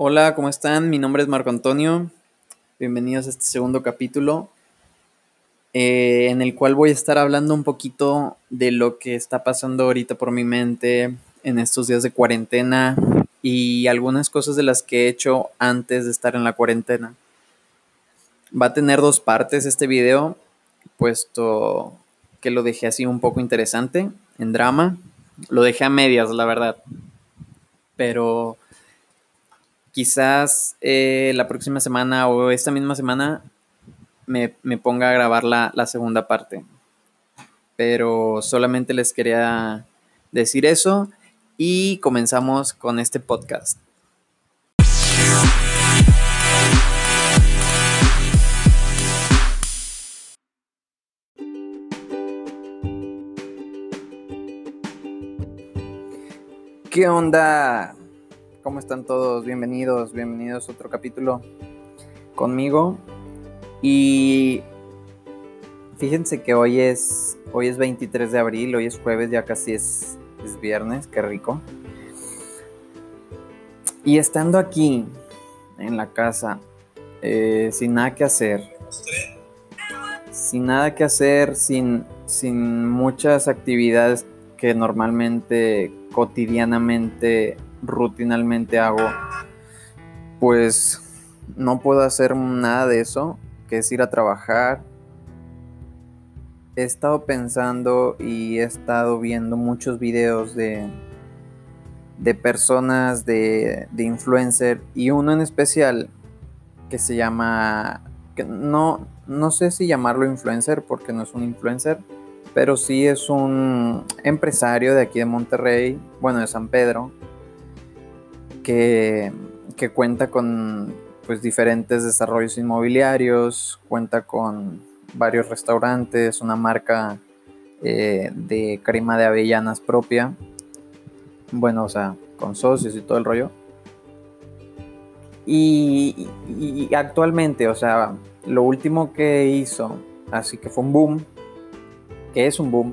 Hola, ¿cómo están? Mi nombre es Marco Antonio. Bienvenidos a este segundo capítulo eh, en el cual voy a estar hablando un poquito de lo que está pasando ahorita por mi mente en estos días de cuarentena y algunas cosas de las que he hecho antes de estar en la cuarentena. Va a tener dos partes este video, puesto que lo dejé así un poco interesante, en drama. Lo dejé a medias, la verdad. Pero quizás eh, la próxima semana o esta misma semana me, ponga a grabar la, la, segunda parte. Pero solamente les quería decir eso y comenzamos con este podcast. ¿Qué onda? ¿Cómo están todos? Bienvenidos, bienvenidos a otro capítulo conmigo. Y fíjense que hoy es, hoy es 23 de abril, hoy es jueves, ya casi es, es viernes, qué rico. Y estando aquí en la casa, eh, sin nada que hacer, sin nada que hacer, sin, sin muchas actividades que normalmente, cotidianamente rutinalmente hago, pues no puedo hacer nada de eso, que es ir a trabajar. He estado pensando y he estado viendo muchos videos de, de personas, de, de influencer, y uno en especial que se llama, que no, no sé si llamarlo influencer porque no es un influencer, pero sí es un empresario de aquí de Monterrey, bueno, de San Pedro, que, cuenta con pues, diferentes desarrollos inmobiliarios, cuenta con varios restaurantes, una marca eh, de crema de avellanas propia, bueno, o sea, con socios y todo el rollo. Y, y, actualmente, o sea, lo último que hizo, así que fue un boom, que es un boom,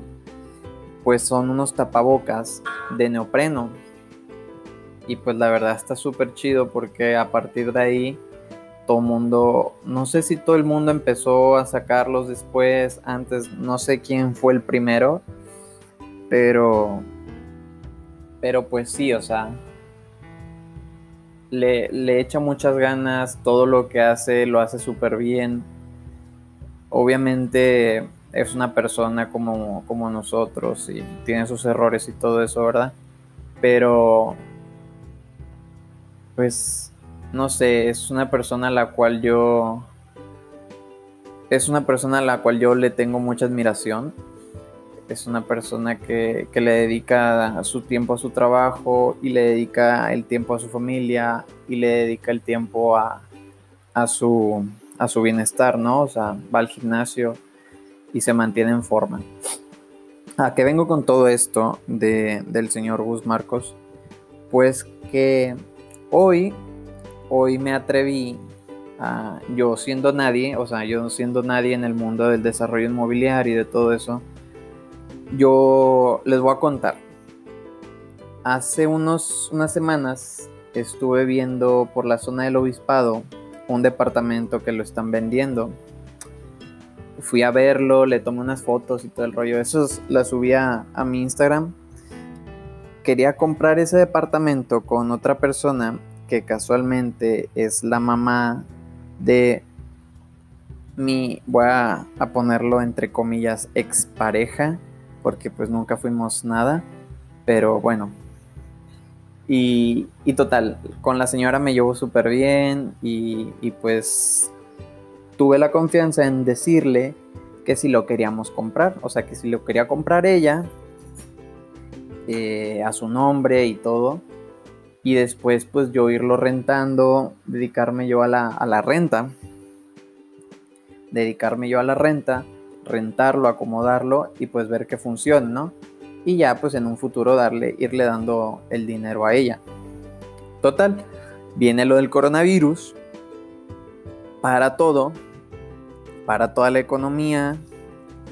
pues son unos tapabocas de neopreno y pues la verdad está súper chido porque a partir de ahí todo mundo, no sé si todo el mundo empezó a sacarlos después, antes, no sé quién fue el primero, pero, pero pues sí, o sea, le, le echa muchas ganas, todo lo que hace lo hace súper bien. Obviamente es una persona como, como nosotros y tiene sus errores y todo eso, ¿verdad? Pero pues, no sé, es una persona a la cual yo... Es una persona a la cual yo le tengo mucha admiración. Es una persona que, le dedica su tiempo a su trabajo y le dedica el tiempo a su familia y le dedica el tiempo a, su, a su bienestar, ¿no? O sea, va al gimnasio y se mantiene en forma. ¿A qué vengo con todo esto de, del señor Gus Marcos? Pues que Hoy, hoy me atreví yo siendo nadie, o sea, yo siendo nadie en el mundo del desarrollo inmobiliario y de todo eso, yo les voy a contar. Hace unos, unas semanas estuve viendo por la zona del obispado un departamento que lo están vendiendo. Fui a verlo, le tomé unas fotos y todo el rollo. Eso la subí a mi Instagram quería comprar ese departamento con otra persona que casualmente es la mamá de mi, voy a, ponerlo entre comillas, expareja, porque pues nunca fuimos nada, pero bueno. Y, y total, con la señora me llevo súper bien y, y pues tuve la confianza en decirle que si lo queríamos comprar, o sea que si lo quería comprar ella, eh, a su nombre y todo. Y después pues yo irlo rentando, dedicarme yo a la, a la renta. Dedicarme yo a la renta, rentarlo, acomodarlo y pues ver que funciona, ¿no? Y ya pues en un futuro darle, irle dando el dinero a ella. Total, viene lo del coronavirus, para todo, para toda la economía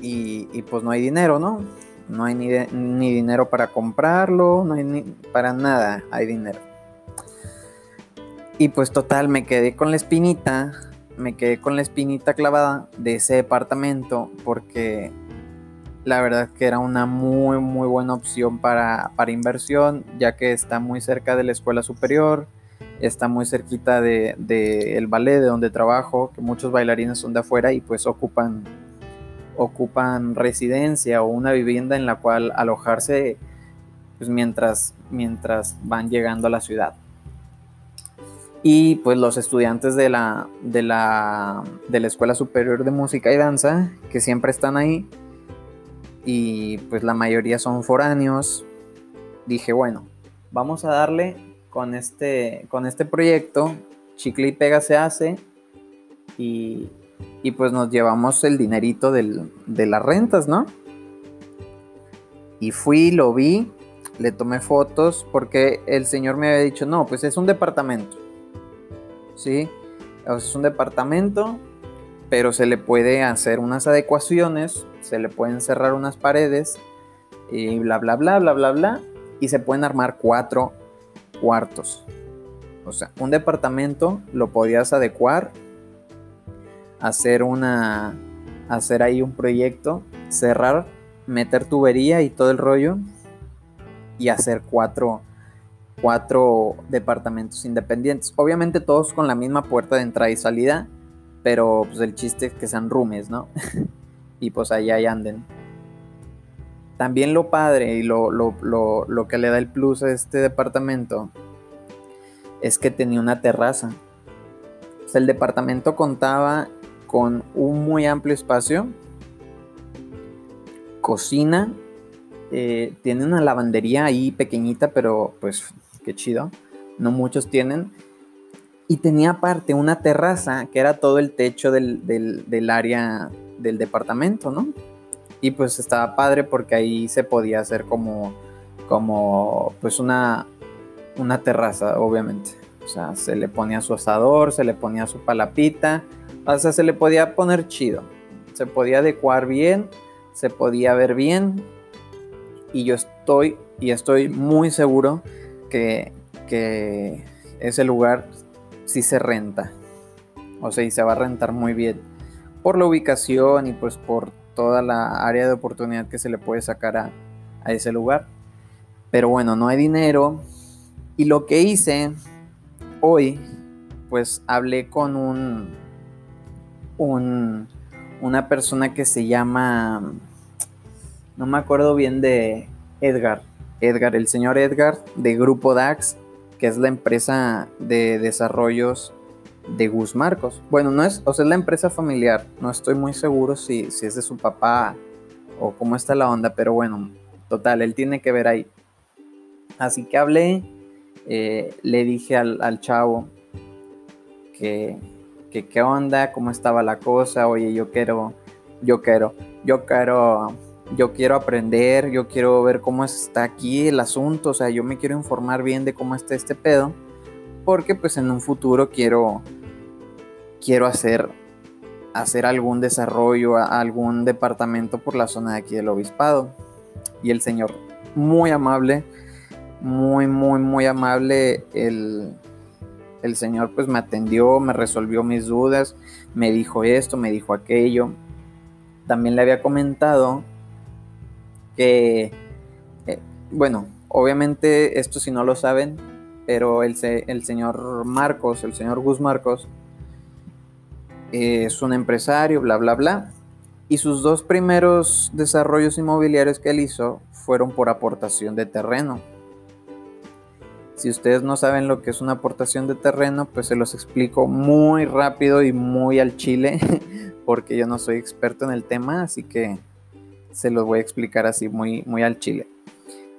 y, y pues no hay dinero, ¿no? No hay ni, ni dinero para comprarlo, no hay ni para nada hay dinero. Y pues total, me quedé con la espinita, me quedé con la espinita clavada de ese departamento porque la verdad que era una muy muy buena opción para, para inversión, ya que está muy cerca de la escuela superior, está muy cerquita del de, ballet de donde trabajo, que muchos bailarines son de afuera y pues ocupan, ocupan residencia o una vivienda en la cual alojarse pues mientras, mientras van llegando a la ciudad. Y pues los estudiantes de la, de la, de la Escuela Superior de Música y Danza, que siempre están ahí, y pues la mayoría son foráneos, dije, bueno, vamos a darle con este, con este proyecto, chicle y pega se hace y, y pues nos llevamos el dinerito de las rentas, ¿no? Y fui, lo vi, le tomé fotos porque el señor me había dicho, no, pues es un departamento, ¿sí? es un departamento, pero se le puede hacer unas adecuaciones, se le pueden cerrar unas paredes y bla, bla, bla, bla, bla, bla, y se pueden armar cuatro cuartos. O sea, un departamento lo podías adecuar, hacer una, hacer ahí un proyecto, cerrar, meter tubería y todo el rollo y hacer cuatro, cuatro departamentos independientes. Obviamente todos con la misma puerta de entrada y salida, pero pues el chiste es que sean roomies, ¿no? y pues allá anden. También lo padre y lo, que le da el plus a este departamento es que tenía una terraza. O sea, el departamento contaba con un muy amplio espacio, cocina, eh, tiene una lavandería ahí pequeñita, pero pues qué chido. No muchos tienen. Y tenía aparte una terraza que era todo el techo del, del área del departamento, ¿no? Y pues estaba padre porque ahí se podía hacer como, como pues una, una terraza, obviamente. O sea, se le ponía su asador, se le ponía su palapita, o sea, se le podía poner chido. Se podía adecuar bien, se podía ver bien. Y yo estoy, y estoy muy seguro que, que ese lugar sí se renta. O sea, y se va a rentar muy bien. Por la ubicación y pues por toda la área de oportunidad que se le puede sacar a, ese lugar. Pero bueno, no hay dinero. Y lo que hice hoy, pues hablé con un, un una persona que se llama, no me acuerdo bien de Edgar, Edgar, el señor Edgar de Grupo DAX, que es la empresa de desarrollos de Gus Marcos. Bueno, no es, o sea, es la empresa familiar. No estoy muy seguro si, si es de su papá o cómo está la onda, pero bueno, total, él tiene que ver ahí. Así que hablé, eh, le dije al, chavo que, que qué onda, cómo estaba la cosa, oye, yo quiero, yo quiero, yo quiero, yo quiero aprender, yo quiero ver cómo está aquí el asunto, o sea, yo me quiero informar bien de cómo está este pedo porque pues en un futuro quiero, quiero hacer, hacer algún desarrollo, algún departamento por la zona de aquí del obispado. Y el señor, muy amable, muy, muy, muy amable, el, el señor pues me atendió, me resolvió mis dudas, me dijo esto, me dijo aquello. También le había comentado que, eh, bueno, obviamente esto si no lo saben, pero el, el señor Marcos, el señor Gus Marcos, es un empresario, bla, bla, bla. Y sus dos primeros desarrollos inmobiliarios que él hizo fueron por aportación de terreno. Si ustedes no saben lo que es una aportación de terreno, pues se los explico muy rápido y muy al chile, porque yo no soy experto en el tema, así que se los voy a explicar así muy, muy al chile.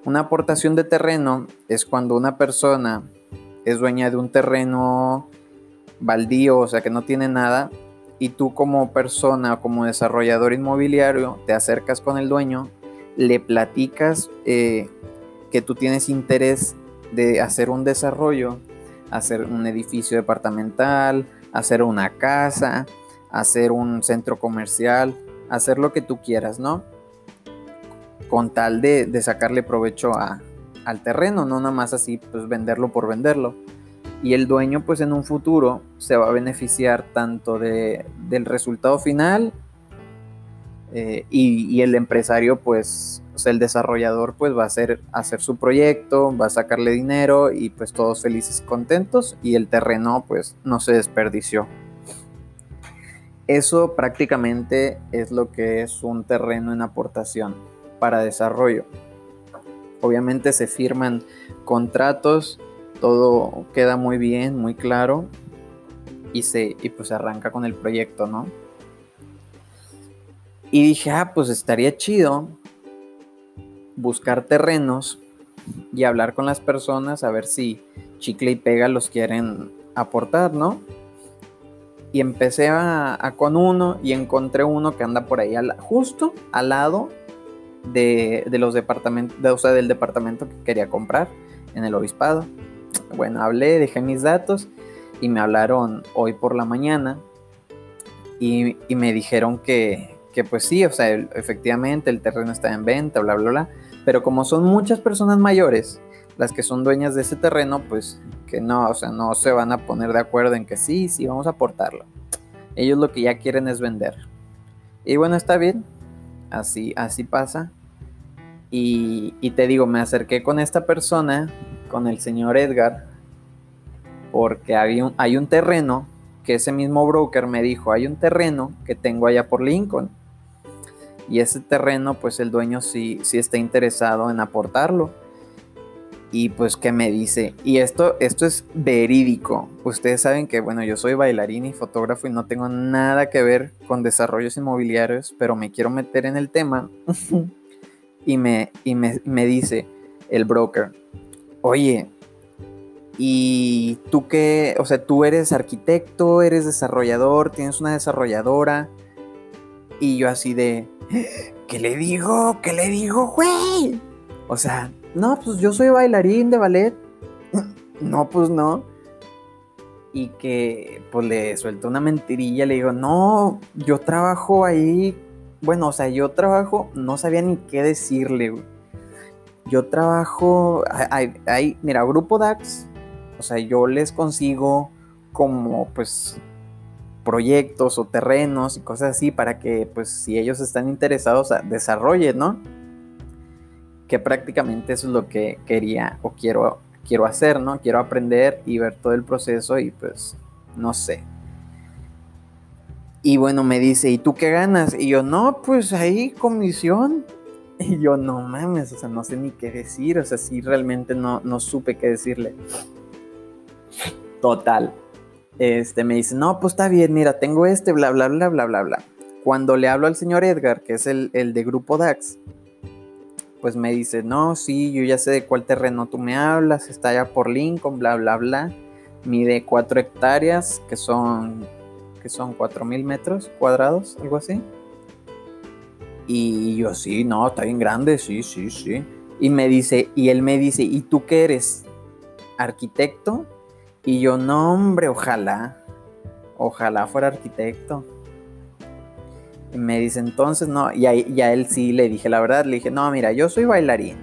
Una aportación de terreno es cuando una persona es dueña de un terreno baldío, o sea que no tiene nada, y tú como persona como desarrollador inmobiliario te acercas con el dueño, le platicas eh, que tú tienes interés de hacer un desarrollo, hacer un edificio departamental, hacer una casa, hacer un centro comercial, hacer lo que tú quieras, ¿no? con tal de, sacarle provecho al terreno, no nada más así, pues venderlo por venderlo. y el dueño pues en un futuro se va a beneficiar tanto de, del resultado final eh, y, el empresario pues, o sea, el desarrollador pues va a hacer, hacer su proyecto, va a sacarle dinero y pues todos felices y contentos y el terreno pues no se desperdició. Eso prácticamente es lo que es un terreno en aportación para desarrollo. Obviamente se firman contratos todo queda muy bien, muy claro y, se, y pues arranca con el proyecto, ¿no? Y dije, ah, pues estaría chido buscar terrenos y hablar con las personas a ver si chicle y pega los quieren aportar, ¿no? Y empecé a, con uno y encontré uno que anda por ahí justo al lado de, de los departamentos, o sea, del departamento que quería comprar en el obispado. Bueno, hablé, dejé mis datos y me hablaron hoy por la mañana y, me dijeron que, pues sí, o sea, efectivamente el terreno está en venta, bla, bla, bla, pero como son muchas personas mayores las que son dueñas de ese terreno, pues que no, o sea, no se van a poner de acuerdo en que sí, sí, vamos a aportarlo. Ellos lo que ya quieren es vender. Y bueno, está bien, así, así pasa. Y, y te digo, me acerqué con esta persona con el señor Edgar porque había hay un terreno que ese mismo broker me dijo, hay un terreno que tengo allá por Lincoln. Y ese terreno, pues el dueño sí, sí está interesado en aportarlo. Y pues que me dice, y esto, esto es verídico. Ustedes saben que, bueno, yo soy bailarín y fotógrafo y no tengo nada que ver con desarrollos inmobiliarios, pero me quiero meter en el tema. y me, y me, me dice el broker, oye, ¿y tú qué? O sea, tú eres arquitecto, eres desarrollador, tienes una desarrolladora. Y yo así de, ¿qué le digo? ¿Qué le digo, güey? O sea, no, pues yo soy bailarín de ballet. no, pues no. Y que pues le suelto una mentirilla, le digo, no, yo trabajo ahí. Bueno, o sea, yo trabajo, no sabía ni qué decirle, güey yo trabajo, hay, mira, Grupo DAX, o sea, yo les consigo como pues proyectos o terrenos y cosas así para que pues si ellos están interesados desarrollen, ¿no? Que prácticamente eso es lo que quería o quiero, quiero hacer, ¿no? Quiero aprender y ver todo el proceso y pues no sé. Y bueno, me dice, ¿y tú qué ganas? Y yo, no, pues ahí comisión. Y yo, no mames, o sea, no sé ni qué decir, o sea, sí realmente no, no supe qué decirle. Total. Este me dice, no, pues está bien, mira, tengo este, bla, bla, bla, bla, bla, bla. Cuando le hablo al señor Edgar, que es el, el de Grupo DAX, pues me dice, no, sí, yo ya sé de cuál terreno tú me hablas, está allá por Lincoln, bla, bla, bla. Mide 4 hectáreas, que son, que son 4 mil metros cuadrados, algo así. Y yo, sí, no, está bien grande, sí, sí, sí. Y me dice, y él me dice, ¿y tú qué eres? ¿Arquitecto? Y yo, no, hombre, ojalá. Ojalá fuera arquitecto. Y me dice, entonces, no, y a, él sí le dije la verdad, le dije, no, mira, yo soy bailarín,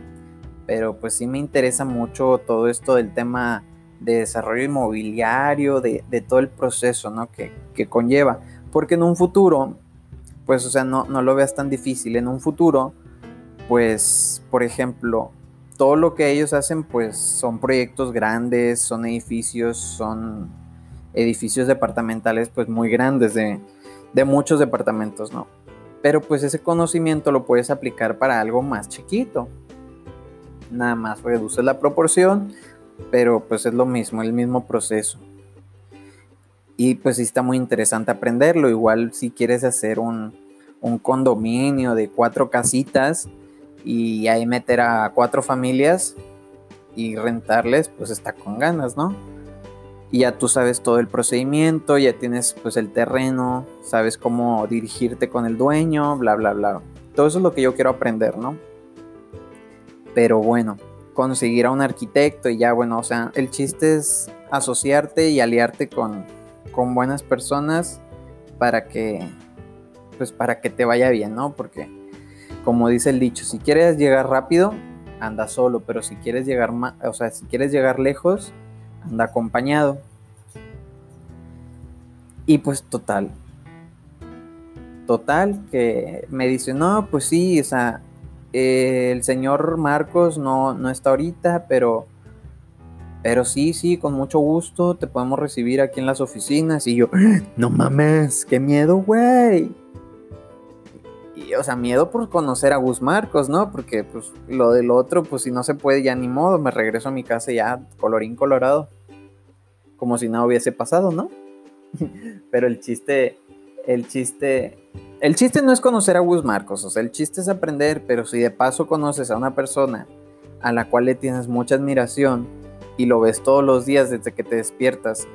pero pues sí me interesa mucho todo esto del tema de desarrollo inmobiliario, de, todo el proceso, ¿no? Que, que conlleva. Porque en un futuro pues, o sea, no, no lo veas tan difícil. En un futuro, pues, por ejemplo, todo lo que ellos hacen, pues, son proyectos grandes, son edificios, son edificios departamentales, pues, muy grandes, de, de muchos departamentos, ¿no? Pero pues ese conocimiento lo puedes aplicar para algo más chiquito. Nada más reduces la proporción, pero pues es lo mismo, el mismo proceso. Y pues sí está muy interesante aprenderlo. Igual si quieres hacer un, condominio de cuatro casitas y ahí meter a cuatro familias y rentarles, pues está con ganas, ¿no? Y ya tú sabes todo el procedimiento, ya tienes pues el terreno, sabes cómo dirigirte con el dueño, bla, bla, bla. Todo eso es lo que yo quiero aprender, ¿no? Pero bueno, conseguir a un arquitecto y ya, bueno, o sea, el chiste es asociarte y aliarte con, con buenas personas para que pues para que te vaya bien, ¿no? Porque como dice el dicho, si quieres llegar rápido, anda solo, pero si quieres llegar o sea, si quieres llegar lejos, anda acompañado. Y pues total. Total, que me dice, no, pues sí, o sea, el señor Marcos no, no está ahorita, pero, pero sí, sí, con mucho gusto te podemos recibir aquí en las oficinas. Y yo, no mames, qué miedo, güey. O sea, miedo por conocer a Gus Marcos, ¿no? Porque pues lo del otro, pues si no se puede ya ni modo, me regreso a mi casa ya colorín colorado. Como si nada hubiese pasado, ¿no? pero el chiste, el chiste, el chiste no es conocer a Gus Marcos, o sea, el chiste es aprender, pero si de paso conoces a una persona a la cual le tienes mucha admiración y lo ves todos los días desde que te despiertas,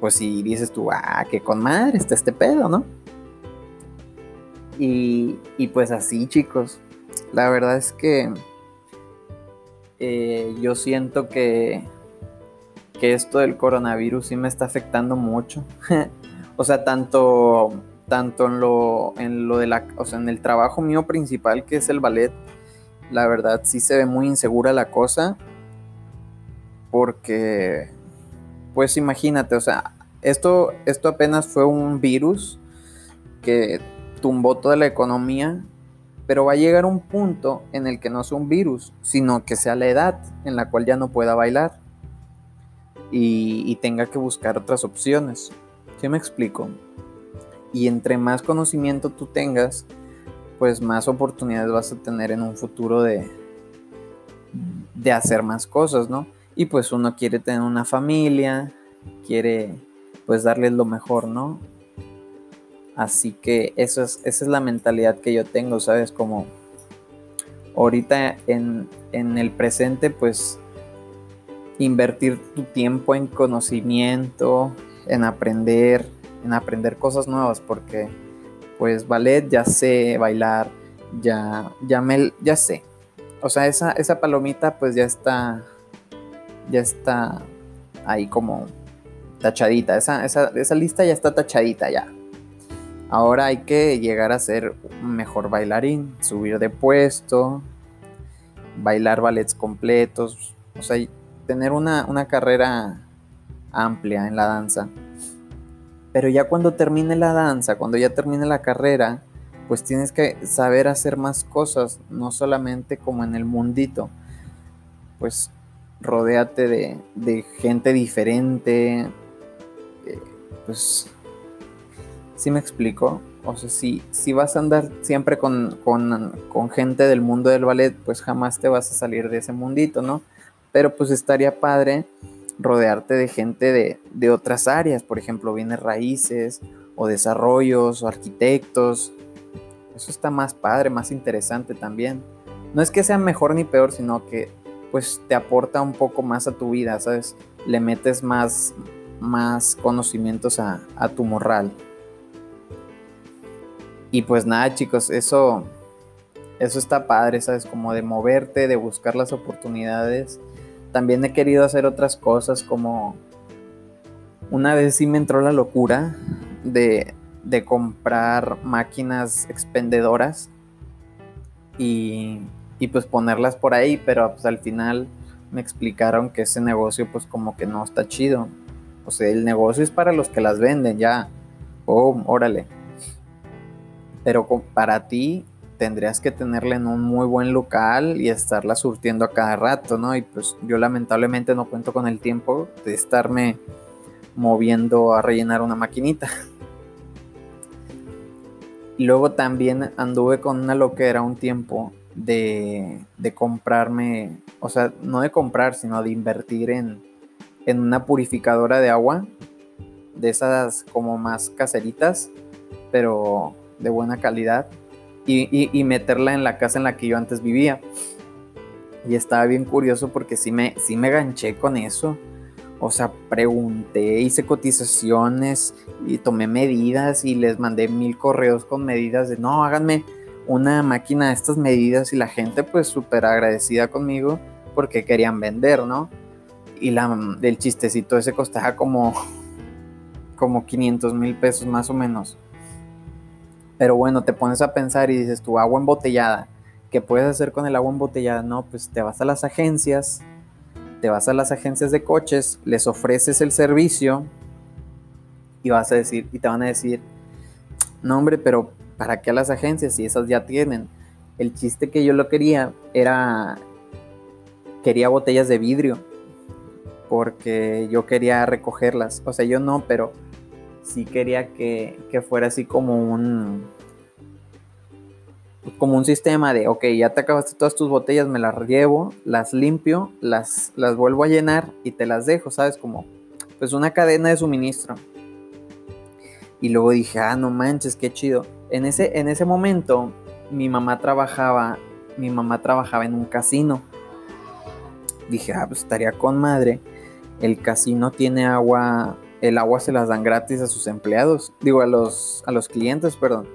pues si dices tú, ah, que con madre está este pedo, ¿no? Y, pues así, chicos, la verdad es que eh, yo siento que que esto del coronavirus sí me está afectando mucho. o sea, tanto, tanto en lo, en lo de la, o sea, en el trabajo mío principal que es el ballet, la verdad sí se ve muy insegura la cosa. Porque, pues imagínate, o sea, esto, esto apenas fue un virus que tumbó toda la economía, pero va a llegar un punto en el que no sea un virus, sino que sea la edad en la cual ya no pueda bailar y, tenga que buscar otras opciones. ¿Sí me explico? Y entre más conocimiento tú tengas, pues más oportunidades vas a tener en un futuro de, de hacer más cosas, ¿no? Y pues uno quiere tener una familia, quiere pues darles lo mejor, ¿no? Así que eso es, esa es la mentalidad que yo tengo, ¿sabes? Como ahorita en, en el presente, pues invertir tu tiempo en conocimiento, en aprender, en aprender cosas nuevas, porque pues ballet ya sé bailar, ya, ya, me, ya sé. O sea, esa, esa palomita pues ya está, ya está ahí como tachadita, esa, esa, esa lista ya está tachadita ya. Ahora hay que llegar a ser un mejor bailarín, subir de puesto, bailar ballets completos, o sea, tener una, carrera amplia en la danza. Pero ya cuando termine la danza, cuando ya termine la carrera, pues tienes que saber hacer más cosas, no solamente como en el mundito. Pues rodéate de, gente diferente. Eh, pues, ¿sí me explico? O sea, si, si vas a andar siempre con, con gente del mundo del ballet, pues jamás te vas a salir de ese mundito, ¿no? Pero pues estaría padre rodearte de gente de, otras áreas, por ejemplo, bienes raíces o desarrollos o arquitectos. Eso está más padre, más interesante también. No es que sea mejor ni peor, sino que pues te aporta un poco más a tu vida, ¿sabes? Le metes más, más conocimientos a, a tu morral. Y pues nada, chicos, eso, eso está padre, ¿sabes? Como de moverte, de buscar las oportunidades también he querido hacer otras cosas como una vez sí me entró la locura de, comprar máquinas expendedoras y, pues ponerlas por ahí, pero pues al final me explicaron que ese negocio pues como que no está chido. O sea, el negocio es para los que las venden ya. Oh, órale. Pero para ti tendrías que tenerla en un muy buen local y estarla surtiendo a cada rato, ¿no? Y pues yo lamentablemente no cuento con el tiempo de estarme moviendo a rellenar una maquinita. Luego también anduve con una loquera un tiempo de, de comprarme, o sea, no de comprar, sino de invertir en, en una purificadora de agua, de esas como más caseritas, pero de buena calidad y, meterla en la casa en la que yo antes vivía. Y estaba bien curioso porque sí me, sí me ganché con eso. O sea, pregunté, hice cotizaciones y tomé medidas y les mandé mil correos con medidas de no, háganme una máquina de estas medidas y la gente pues súper agradecida conmigo porque querían vender, ¿no? Y la del chistecito ese costaba como, como 500 mil pesos más o menos. Pero bueno, te pones a pensar y dices, tu agua embotellada, ¿qué puedes hacer con el agua embotellada? No, pues te vas a las agencias te vas a las agencias de coches, les ofreces el servicio y vas a decir, y te van a decir, no hombre, pero ¿para qué a las agencias si esas ya tienen? El chiste que yo lo quería era, quería botellas de vidrio, porque yo quería recogerlas, o sea, yo no, pero sí quería que, que fuera así como un, como un sistema de, ok, ya te acabaste todas tus botellas, me las llevo, las limpio, las, las vuelvo a llenar y te las dejo, ¿sabes? Como, pues una cadena de suministro. Y luego dije, ah, no manches, qué chido. En ese, en ese momento, mi mamá trabajaba, mi mamá trabajaba en un casino. Dije, ah, pues estaría con madre. El casino tiene agua, el agua se las dan gratis a sus empleados, digo, a los, a los clientes, perdón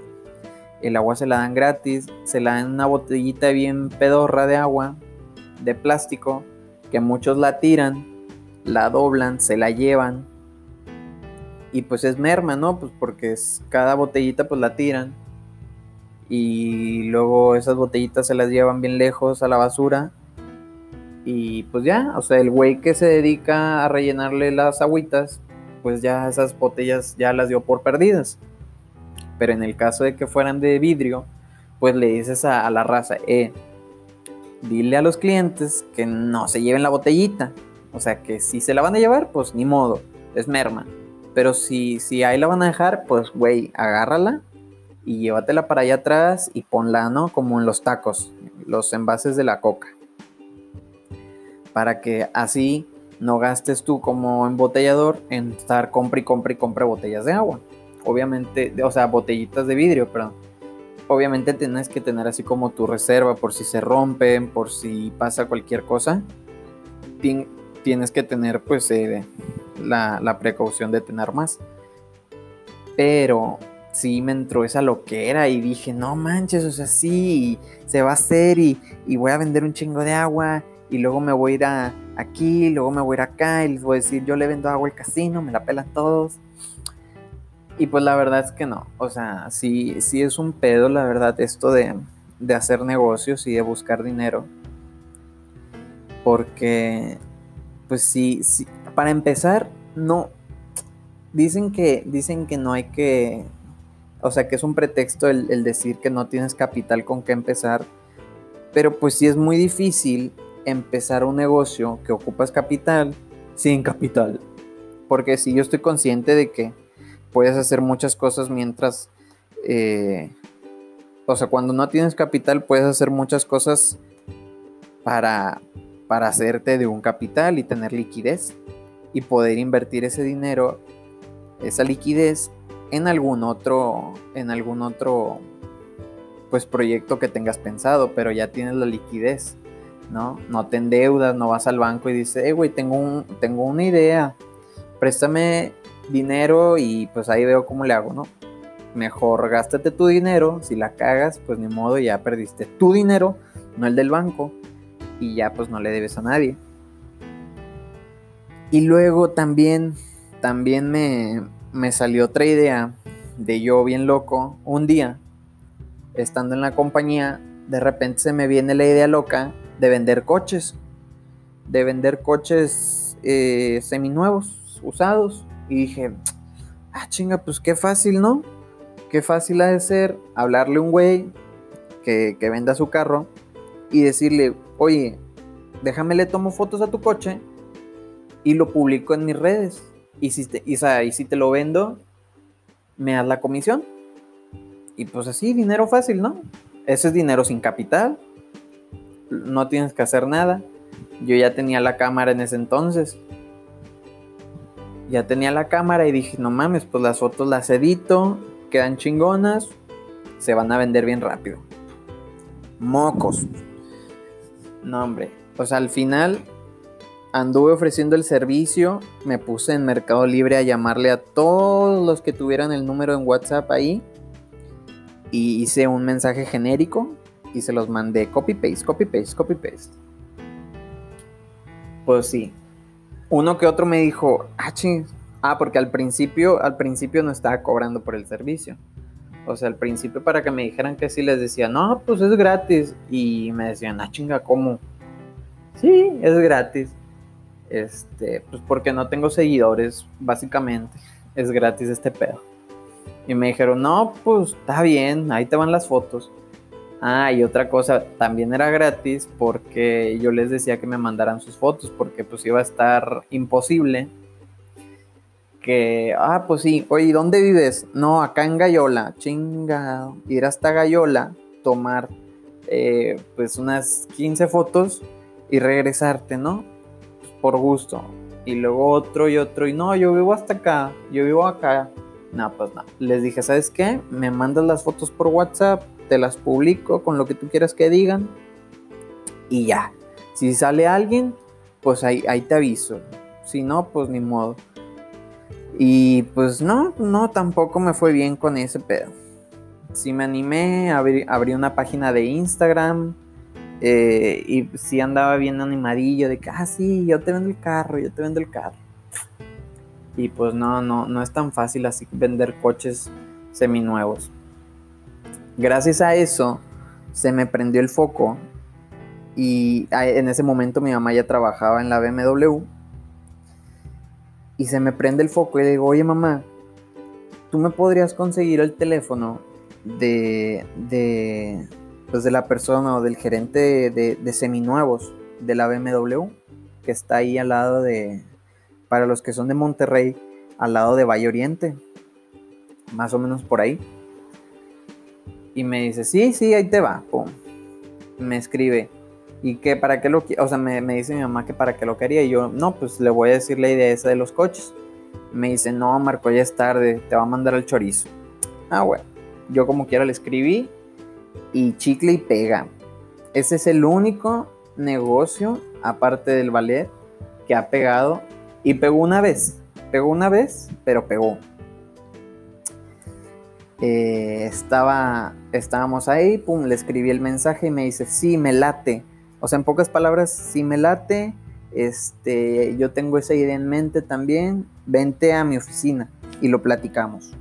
el agua se la dan gratis, se la dan una botellita bien pedorra de agua, de plástico, que muchos la tiran, la doblan, se la llevan. Y pues es merma, ¿no? Pues porque es, cada botellita pues la tiran. Y luego esas botellitas se las llevan bien lejos a la basura. Y pues ya, o sea, el güey que se dedica a rellenarle las agüitas, pues ya esas botellas ya las dio por perdidas. Pero en el caso de que fueran de vidrio, pues le dices a, la raza, eh, dile a los clientes que no se lleven la botellita. O sea, que si se la van a llevar, pues ni modo, es merma. Pero si, si ahí la van a dejar, pues güey, agárrala y llévatela para allá atrás y ponla, ¿no? Como en los tacos, los envases de la coca. Para que así no gastes tú como embotellador en estar compra y compra y compra botellas de agua obviamente, o sea, botellitas de vidrio, perdón. Obviamente tienes que tener así como tu reserva por si se rompen, por si pasa cualquier cosa. tienes que tener pues eh, la, la, precaución de tener más. Pero sí me entró esa loquera y dije, no manches, o sea, sí, se va a hacer y, y voy a vender un chingo de agua y luego me voy a ir a aquí, luego me voy a ir acá y les voy a decir, yo le vendo agua al casino, me la pelan todos. Y pues la verdad es que no. O sea, sí, sí es un pedo, la verdad, esto de, hacer negocios y de buscar dinero. Porque, pues sí, sí, para empezar, no. Dicen que, dicen que no hay que. O sea, que es un pretexto el, el decir que no tienes capital con qué empezar. Pero pues sí es muy difícil empezar un negocio que ocupas capital sin capital. Porque si yo estoy consciente de que puedes hacer muchas cosas mientras, eh, o sea, cuando no tienes capital puedes hacer muchas cosas para, para hacerte de un capital y tener liquidez y poder invertir ese dinero, esa liquidez en algún otro, en algún otro, pues proyecto que tengas pensado, pero ya tienes la liquidez, ¿no? No te endeudas, no vas al banco y dices, hey, güey, tengo, un, tengo una idea, préstame dinero y pues ahí veo cómo le hago, ¿no? Mejor gástate tu dinero, si la cagas, pues ni modo, ya perdiste tu dinero, no el del banco, y ya pues no le debes a nadie. Y luego también, también me, me salió otra idea de yo bien loco, un día, estando en la compañía, de repente se me viene la idea loca de vender coches, de vender coches eh, seminuevos, usados. Y dije, ah, chinga, pues qué fácil, ¿no? Qué fácil ha de ser hablarle a un güey que, venda su carro y decirle, oye, déjame le tomo fotos a tu coche y lo publico en mis redes. Y si te, y, si te lo vendo, me das la comisión. Y pues así, dinero fácil, ¿no? Ese es dinero sin capital. No tienes que hacer nada. Yo ya tenía la cámara en ese entonces ya tenía la cámara y dije, no mames, pues las fotos las edito, quedan chingonas, se van a vender bien rápido. Mocos. No, hombre. Pues al final anduve ofreciendo el servicio, me puse en Mercado Libre a llamarle a todos los que tuvieran el número en WhatsApp ahí y hice un mensaje genérico y se los mandé copy paste, copy paste, copy paste. Pues sí, uno que otro me dijo, ah, Ah, porque al principio, al principio no estaba cobrando por el servicio. O sea, al principio para que me dijeran que sí, les decía, no, pues es gratis. Y me decían, ah, chinga, ¿cómo? Sí, es gratis. Este, pues porque no tengo seguidores, básicamente. Es gratis este pedo. Y me dijeron, no, pues está bien, ahí te van las fotos. Ah, y otra cosa, también era gratis porque yo les decía que me mandaran sus fotos porque pues iba a estar imposible que, ah, pues sí, oye, ¿dónde vives? No, acá en Gallola, chingado, ir hasta Gallola, tomar eh, pues unas 15 fotos y regresarte, ¿no? Por gusto. Y luego otro y otro, y no, yo vivo hasta acá, yo vivo acá. No, pues no. Les dije, ¿sabes qué? Me mandas las fotos por WhatsApp, te las publico con lo que tú quieras que digan. Y ya. Si sale alguien, pues ahí, ahí te aviso. Si no, pues ni modo. Y pues no, no, tampoco me fue bien con ese pedo. Sí me animé, abrí, abrí una página de Instagram. Eh, y sí andaba bien animadillo de que, ah, sí, yo te vendo el carro, yo te vendo el carro. Y pues no, no, no es tan fácil así vender coches seminuevos. Gracias a eso se me prendió el foco y en ese momento mi mamá ya trabajaba en la BMW y se me prende el foco y le digo, oye mamá, tú me podrías conseguir el teléfono de, de, pues de la persona o del gerente de, de seminuevos de la BMW que está ahí al lado de, para los que son de Monterrey, al lado de Valle Oriente, más o menos por ahí. Y me dice, sí, sí, ahí te va. Me escribe, ¿y que para qué lo O sea, me, dice mi mamá que para qué lo quería. Y yo, no, pues le voy a decir la idea esa de los coches. Me dice, no, Marco, ya es tarde, te va a mandar el chorizo. Ah, bueno. Yo como quiera le escribí y chicle y pega. Ese es el único negocio, aparte del ballet, que ha pegado y pegó una vez, pegó una vez, pero pegó. Eh, estaba, estábamos ahí, pum, le escribí el mensaje y me dice, sí, me late. O sea, en pocas palabras, sí me late. Este, yo tengo esa idea en mente también. Vente a mi oficina y lo platicamos.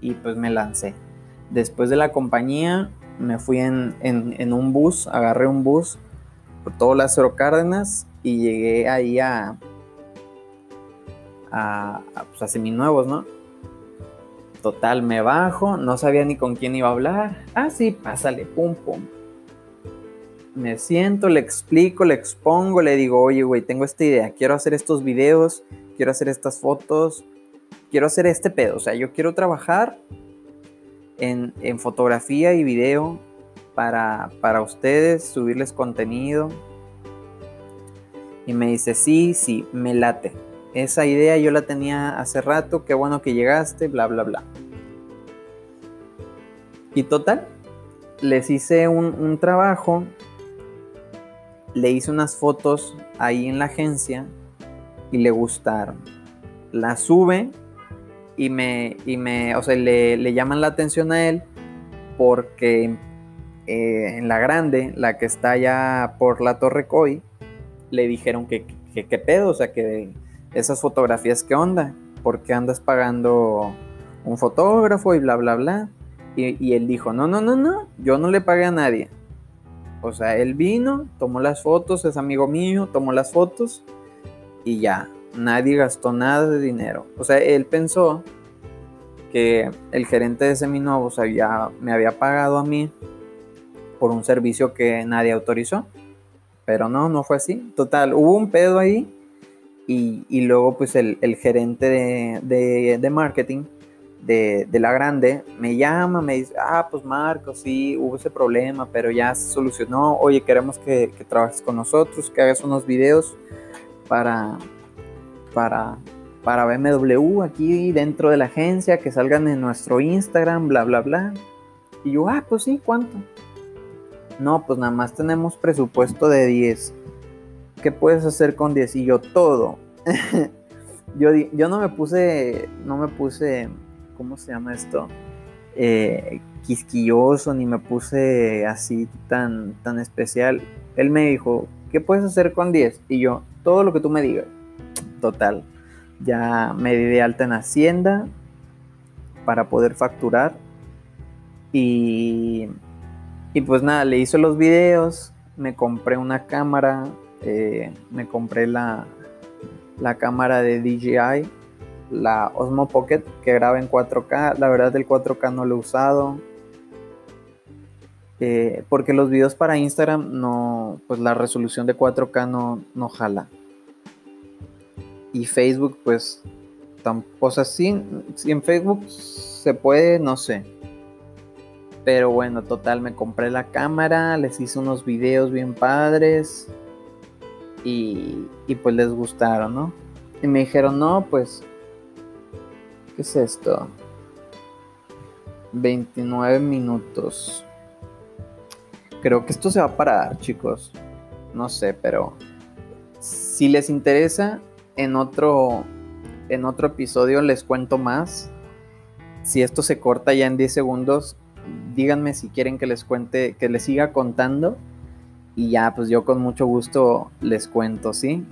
Y pues me lancé. Después de la compañía, me fui en, en un bus, agarré un bus por todo Lázaro Cárdenas y llegué ahí a, a, a, pues, seminuevos, ¿no? Total, me bajo, no sabía ni con quién iba a hablar. Ah, sí, pásale, pum, pum. Me siento, le explico, le expongo, le digo, oye, güey, tengo esta idea, quiero hacer estos videos, quiero hacer estas fotos, quiero hacer este pedo. O sea, yo quiero trabajar en, en fotografía y video para, para ustedes, subirles contenido. Y me dice, sí, sí, me late esa idea yo la tenía hace rato, qué bueno que llegaste, bla, bla, bla. Y total, les hice un, trabajo, le hice unas fotos ahí en la agencia y le gustaron. La sube y me, y me o sea, le, llaman la atención a él porque eh, en la grande, la que está allá por la Torre Coy, le dijeron que qué pedo, o sea, que esas fotografías, ¿qué onda? ¿Por qué andas pagando un fotógrafo y bla, bla, bla? Y, él dijo, no, no, no, no, yo no le pagué a nadie. O sea, él vino, tomó las fotos, es amigo mío, tomó las fotos y ya, nadie gastó nada de dinero. O sea, él pensó que el gerente de Seminuevos había, me había pagado a mí por un servicio que nadie autorizó. Pero no, no fue así. Total, hubo un pedo ahí y, luego pues el, gerente de, marketing de, la grande me llama, me dice, ah, pues Marco, sí, hubo ese problema, pero ya se solucionó, oye, queremos que, trabajes con nosotros, que hagas unos videos para, para, para BMW aquí dentro de la agencia, que salgan en nuestro Instagram, bla, bla, bla. Y yo, ah, pues sí, ¿cuánto? No, pues nada más tenemos presupuesto de 10. ¿qué puedes hacer con 10? Y yo, todo. yo, yo no me puse, no me puse, ¿cómo se llama esto? Eh, quisquilloso, ni me puse así tan, tan especial. Él me dijo, ¿qué puedes hacer con 10? Y yo, todo lo que tú me digas. Total. Ya me di de alta en Hacienda para poder facturar. Y, y pues nada, le hice los videos, me compré una cámara, eh, me compré la, la cámara de DJI, la Osmo Pocket que graba en 4K. La verdad el 4K no lo he usado. Eh, porque los videos para Instagram no, pues la resolución de 4K no, no jala. Y Facebook, pues, tampoco, o sea, sí, si en Facebook se puede, no sé. Pero bueno, total, me compré la cámara, les hice unos videos bien padres y, pues les gustaron, ¿no? Y me dijeron, no, pues, ¿qué es esto? 29 minutos. Creo que esto se va a parar, chicos. No sé, pero si les interesa, en otro, en otro episodio les cuento más. Si esto se corta ya en 10 segundos, díganme si quieren que les cuente, que les siga contando. Y ya, pues yo con mucho gusto les cuento, ¿sí?